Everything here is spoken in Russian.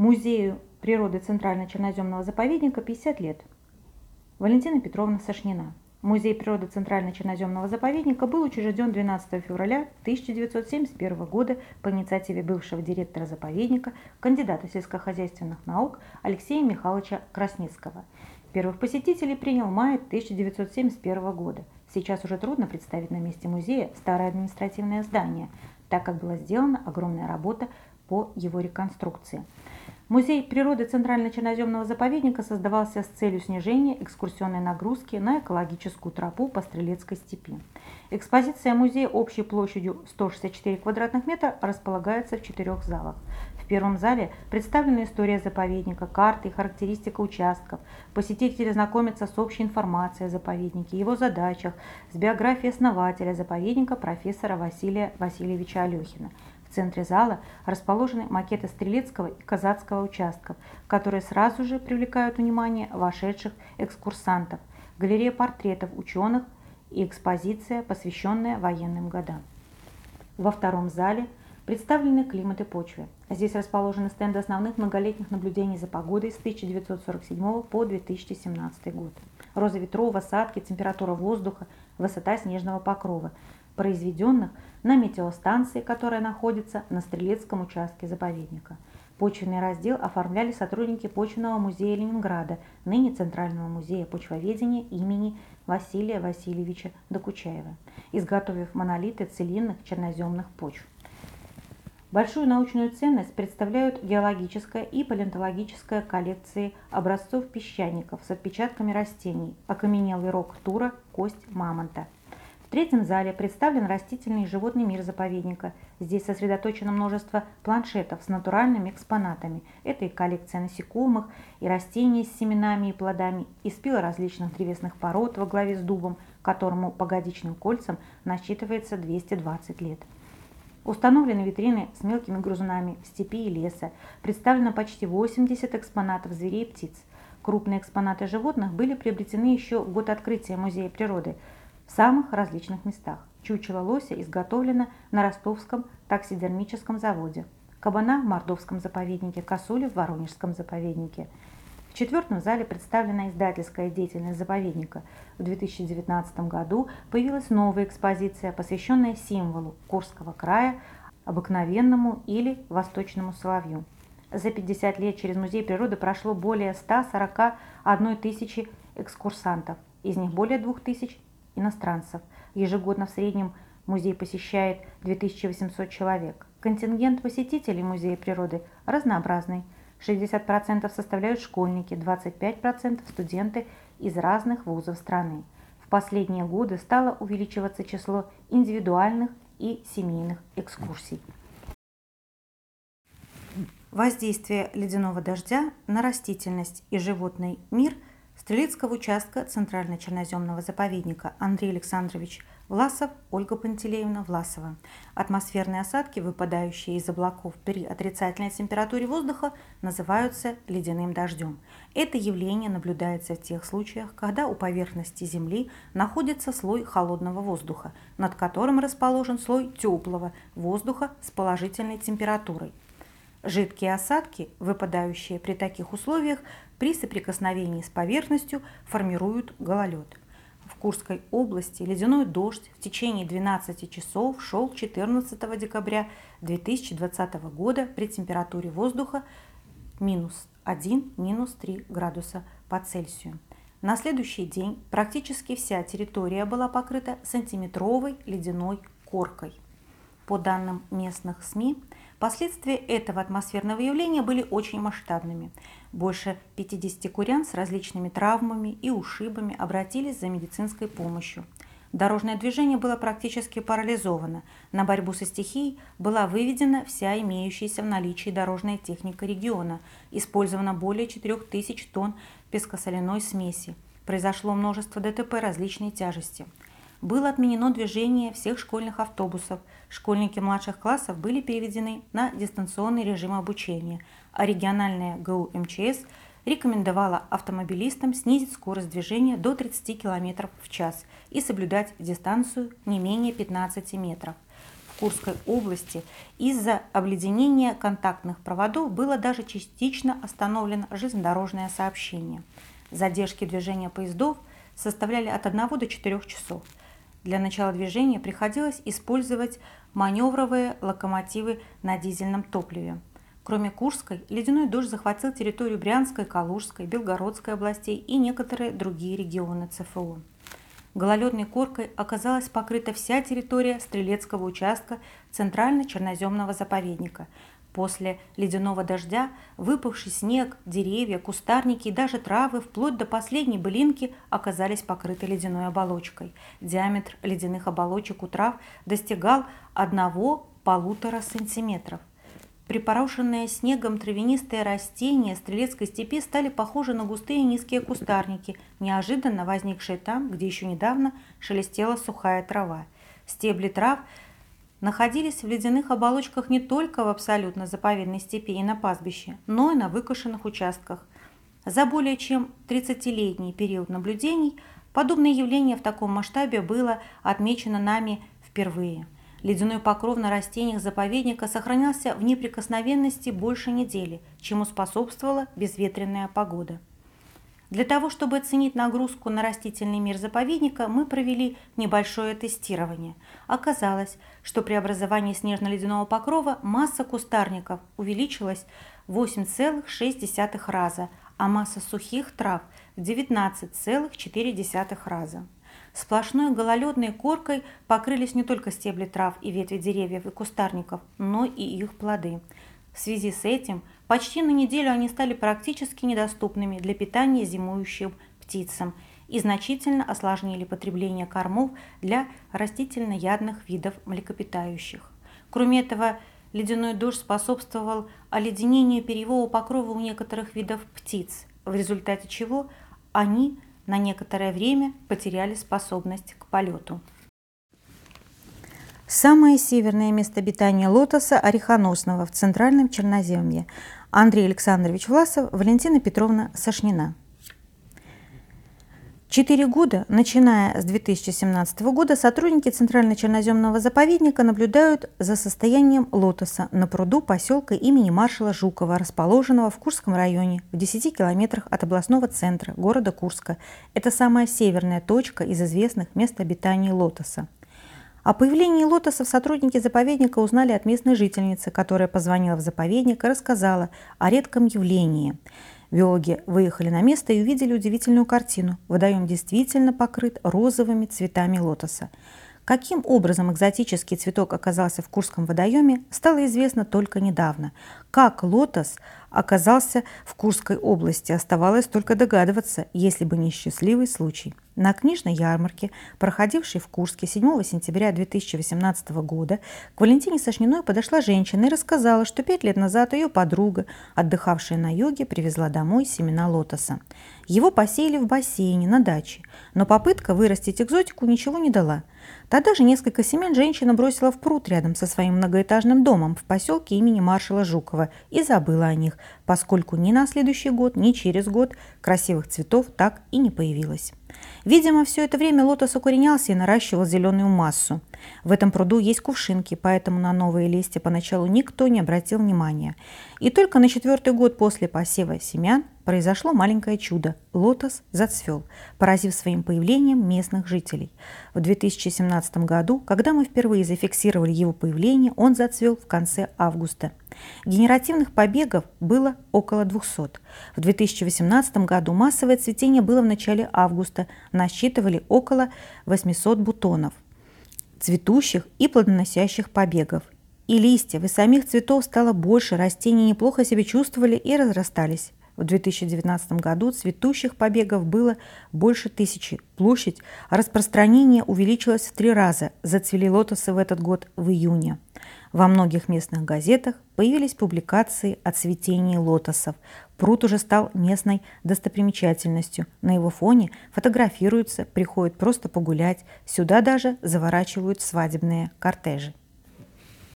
Музею природы Центрально-Черноземного заповедника 50 лет. Валентина Петровна Сашнина. Музей природы Центрально-Черноземного заповедника был учрежден 12 февраля 1971 года по инициативе бывшего директора заповедника, кандидата сельскохозяйственных наук Алексея Михайловича Красницкого. Первых посетителей принял май 1971 года. Сейчас уже трудно представить на месте музея старое административное здание, так как была сделана огромная работа по его реконструкции. Музей природы Центрально-Черноземного заповедника создавался с целью снижения экскурсионной нагрузки на экологическую тропу по Стрелецкой степи. Экспозиция музея общей площадью 164 квадратных метра располагается в четырех залах. В первом зале представлена история заповедника, карты и характеристика участков. Посетители знакомятся с общей информацией о заповеднике, его задачах, с биографией основателя заповедника профессора Василия Васильевича Алехина. В центре зала расположены макеты Стрелецкого и Казацкого участков, которые сразу же привлекают внимание вошедших экскурсантов, галерея портретов ученых и экспозиция, посвященная военным годам. Во втором зале представлены климат и почвы. Здесь расположены стенды основных многолетних наблюдений за погодой с 1947 по 2017 год. Роза ветров, осадки, температура воздуха, высота снежного покрова – произведенных на метеостанции, которая находится на Стрелецком участке заповедника. Почвенный раздел оформляли сотрудники Почвенного музея Ленинграда, ныне Центрального музея почвоведения имени Василия Васильевича Докучаева, изготовив монолиты целинных черноземных почв. Большую научную ценность представляют геологическая и палеонтологическая коллекции образцов песчаников с отпечатками растений, окаменелый рог тура, кость мамонта – третьем зале представлен растительный и животный мир заповедника. Здесь сосредоточено множество планшетов с натуральными экспонатами. Это и коллекция насекомых, и растений с семенами и плодами, и спилы различных древесных пород во главе с дубом, которому по годичным кольцам насчитывается 220 лет. Установлены витрины с мелкими грызунами степи и леса. Представлено почти 80 экспонатов зверей и птиц. Крупные экспонаты животных были приобретены еще в год открытия Музея природы – самых различных местах. Чучело лося изготовлено на ростовском таксидермическом заводе, кабана в Мордовском заповеднике, косули в Воронежском заповеднике. В четвертом зале представлена издательская деятельность заповедника. В 2019 году появилась новая экспозиция, посвященная символу Курского края, обыкновенному или восточному соловью. За 50 лет через Музей природы прошло более 141 тысячи экскурсантов, из них более 2 тысяч иностранцев. Ежегодно в среднем музей посещает 2800 человек. Контингент посетителей Музея природы разнообразный. 60% составляют школьники, 25% студенты из разных вузов страны. В последние годы стало увеличиваться число индивидуальных и семейных экскурсий. Воздействие ледяного дождя на растительность и животный мир – Стрелецкого участка Центрально-Черноземного заповедника Андрей Александрович Власов, Ольга Пантелеевна Власова. Атмосферные осадки, выпадающие из облаков при отрицательной температуре воздуха, называются ледяным дождем. Это явление наблюдается в тех случаях, когда у поверхности Земли находится слой холодного воздуха, над которым расположен слой теплого воздуха с положительной температурой. Жидкие осадки, выпадающие при таких условиях, при соприкосновении с поверхностью формируют гололед. В Курской области ледяной дождь в течение 12 часов шел 14 декабря 2020 года при температуре воздуха минус 1, минус 3 градуса по Цельсию. На следующий день практически вся территория была покрыта сантиметровой ледяной коркой. По данным местных СМИ, Последствия этого атмосферного явления были очень масштабными. Больше 50 курян с различными травмами и ушибами обратились за медицинской помощью. Дорожное движение было практически парализовано. На борьбу со стихией была выведена вся имеющаяся в наличии дорожная техника региона. Использовано более 4000 тонн пескосоляной смеси. Произошло множество ДТП различной тяжести было отменено движение всех школьных автобусов. Школьники младших классов были переведены на дистанционный режим обучения, а региональная ГУ МЧС рекомендовала автомобилистам снизить скорость движения до 30 км в час и соблюдать дистанцию не менее 15 метров. В Курской области из-за обледенения контактных проводов было даже частично остановлено железнодорожное сообщение. Задержки движения поездов составляли от 1 до 4 часов. Для начала движения приходилось использовать маневровые локомотивы на дизельном топливе. Кроме Курской, ледяной дождь захватил территорию Брянской, Калужской, Белгородской областей и некоторые другие регионы ЦФО. Гололедной коркой оказалась покрыта вся территория стрелецкого участка Центрально-Черноземного заповедника. После ледяного дождя выпавший снег, деревья, кустарники и даже травы вплоть до последней былинки оказались покрыты ледяной оболочкой. Диаметр ледяных оболочек у трав достигал 1-1,5 сантиметров. Припорошенные снегом травянистые растения стрелецкой степи стали похожи на густые низкие кустарники, неожиданно возникшие там, где еще недавно шелестела сухая трава. Стебли трав находились в ледяных оболочках не только в абсолютно заповедной степи и на пастбище, но и на выкошенных участках. За более чем 30-летний период наблюдений подобное явление в таком масштабе было отмечено нами впервые – Ледяной покров на растениях заповедника сохранялся в неприкосновенности больше недели, чему способствовала безветренная погода. Для того, чтобы оценить нагрузку на растительный мир заповедника, мы провели небольшое тестирование. Оказалось, что при образовании снежно-ледяного покрова масса кустарников увеличилась в 8,6 раза, а масса сухих трав в 19,4 раза. Сплошной гололедной коркой покрылись не только стебли трав и ветви деревьев и кустарников, но и их плоды. В связи с этим почти на неделю они стали практически недоступными для питания зимующим птицам и значительно осложнили потребление кормов для растительноядных видов млекопитающих. Кроме этого, ледяной дождь способствовал оледенению перьевого покрова у некоторых видов птиц, в результате чего они – на некоторое время потеряли способность к полету. Самое северное место обитания лотоса орехоносного в центральном Черноземье. Андрей Александрович Власов, Валентина Петровна Сашнина. Четыре года, начиная с 2017 года, сотрудники Центрально-Черноземного заповедника наблюдают за состоянием лотоса на пруду поселка имени маршала Жукова, расположенного в Курском районе, в 10 километрах от областного центра города Курска. Это самая северная точка из известных мест обитания лотоса. О появлении лотосов сотрудники заповедника узнали от местной жительницы, которая позвонила в заповедник и рассказала о редком явлении – Биологи выехали на место и увидели удивительную картину. Водоем действительно покрыт розовыми цветами лотоса. Каким образом экзотический цветок оказался в Курском водоеме, стало известно только недавно. Как лотос оказался в Курской области, оставалось только догадываться, если бы не счастливый случай. На книжной ярмарке, проходившей в Курске 7 сентября 2018 года, к Валентине Сашниной подошла женщина и рассказала, что пять лет назад ее подруга, отдыхавшая на юге, привезла домой семена лотоса. Его посеяли в бассейне на даче, но попытка вырастить экзотику ничего не дала. Тогда же несколько семян женщина бросила в пруд рядом со своим многоэтажным домом в поселке имени маршала Жукова и забыла о них, поскольку ни на следующий год, ни через год красивых цветов так и не появилось. Видимо, все это время лотос укоренялся и наращивал зеленую массу. В этом пруду есть кувшинки, поэтому на новые листья поначалу никто не обратил внимания. И только на четвертый год после посева семян произошло маленькое чудо. Лотос зацвел, поразив своим появлением местных жителей. В 2017 году, когда мы впервые зафиксировали его появление, он зацвел в конце августа. Генеративных побегов было около 200. В 2018 году массовое цветение было в начале августа. Насчитывали около 800 бутонов цветущих и плодоносящих побегов. И листьев, и самих цветов стало больше, растения неплохо себя чувствовали и разрастались. В 2019 году цветущих побегов было больше тысячи. Площадь распространения увеличилась в три раза. Зацвели лотосы в этот год в июне. Во многих местных газетах появились публикации о цветении лотосов. Пруд уже стал местной достопримечательностью. На его фоне фотографируются, приходят просто погулять. Сюда даже заворачивают свадебные кортежи.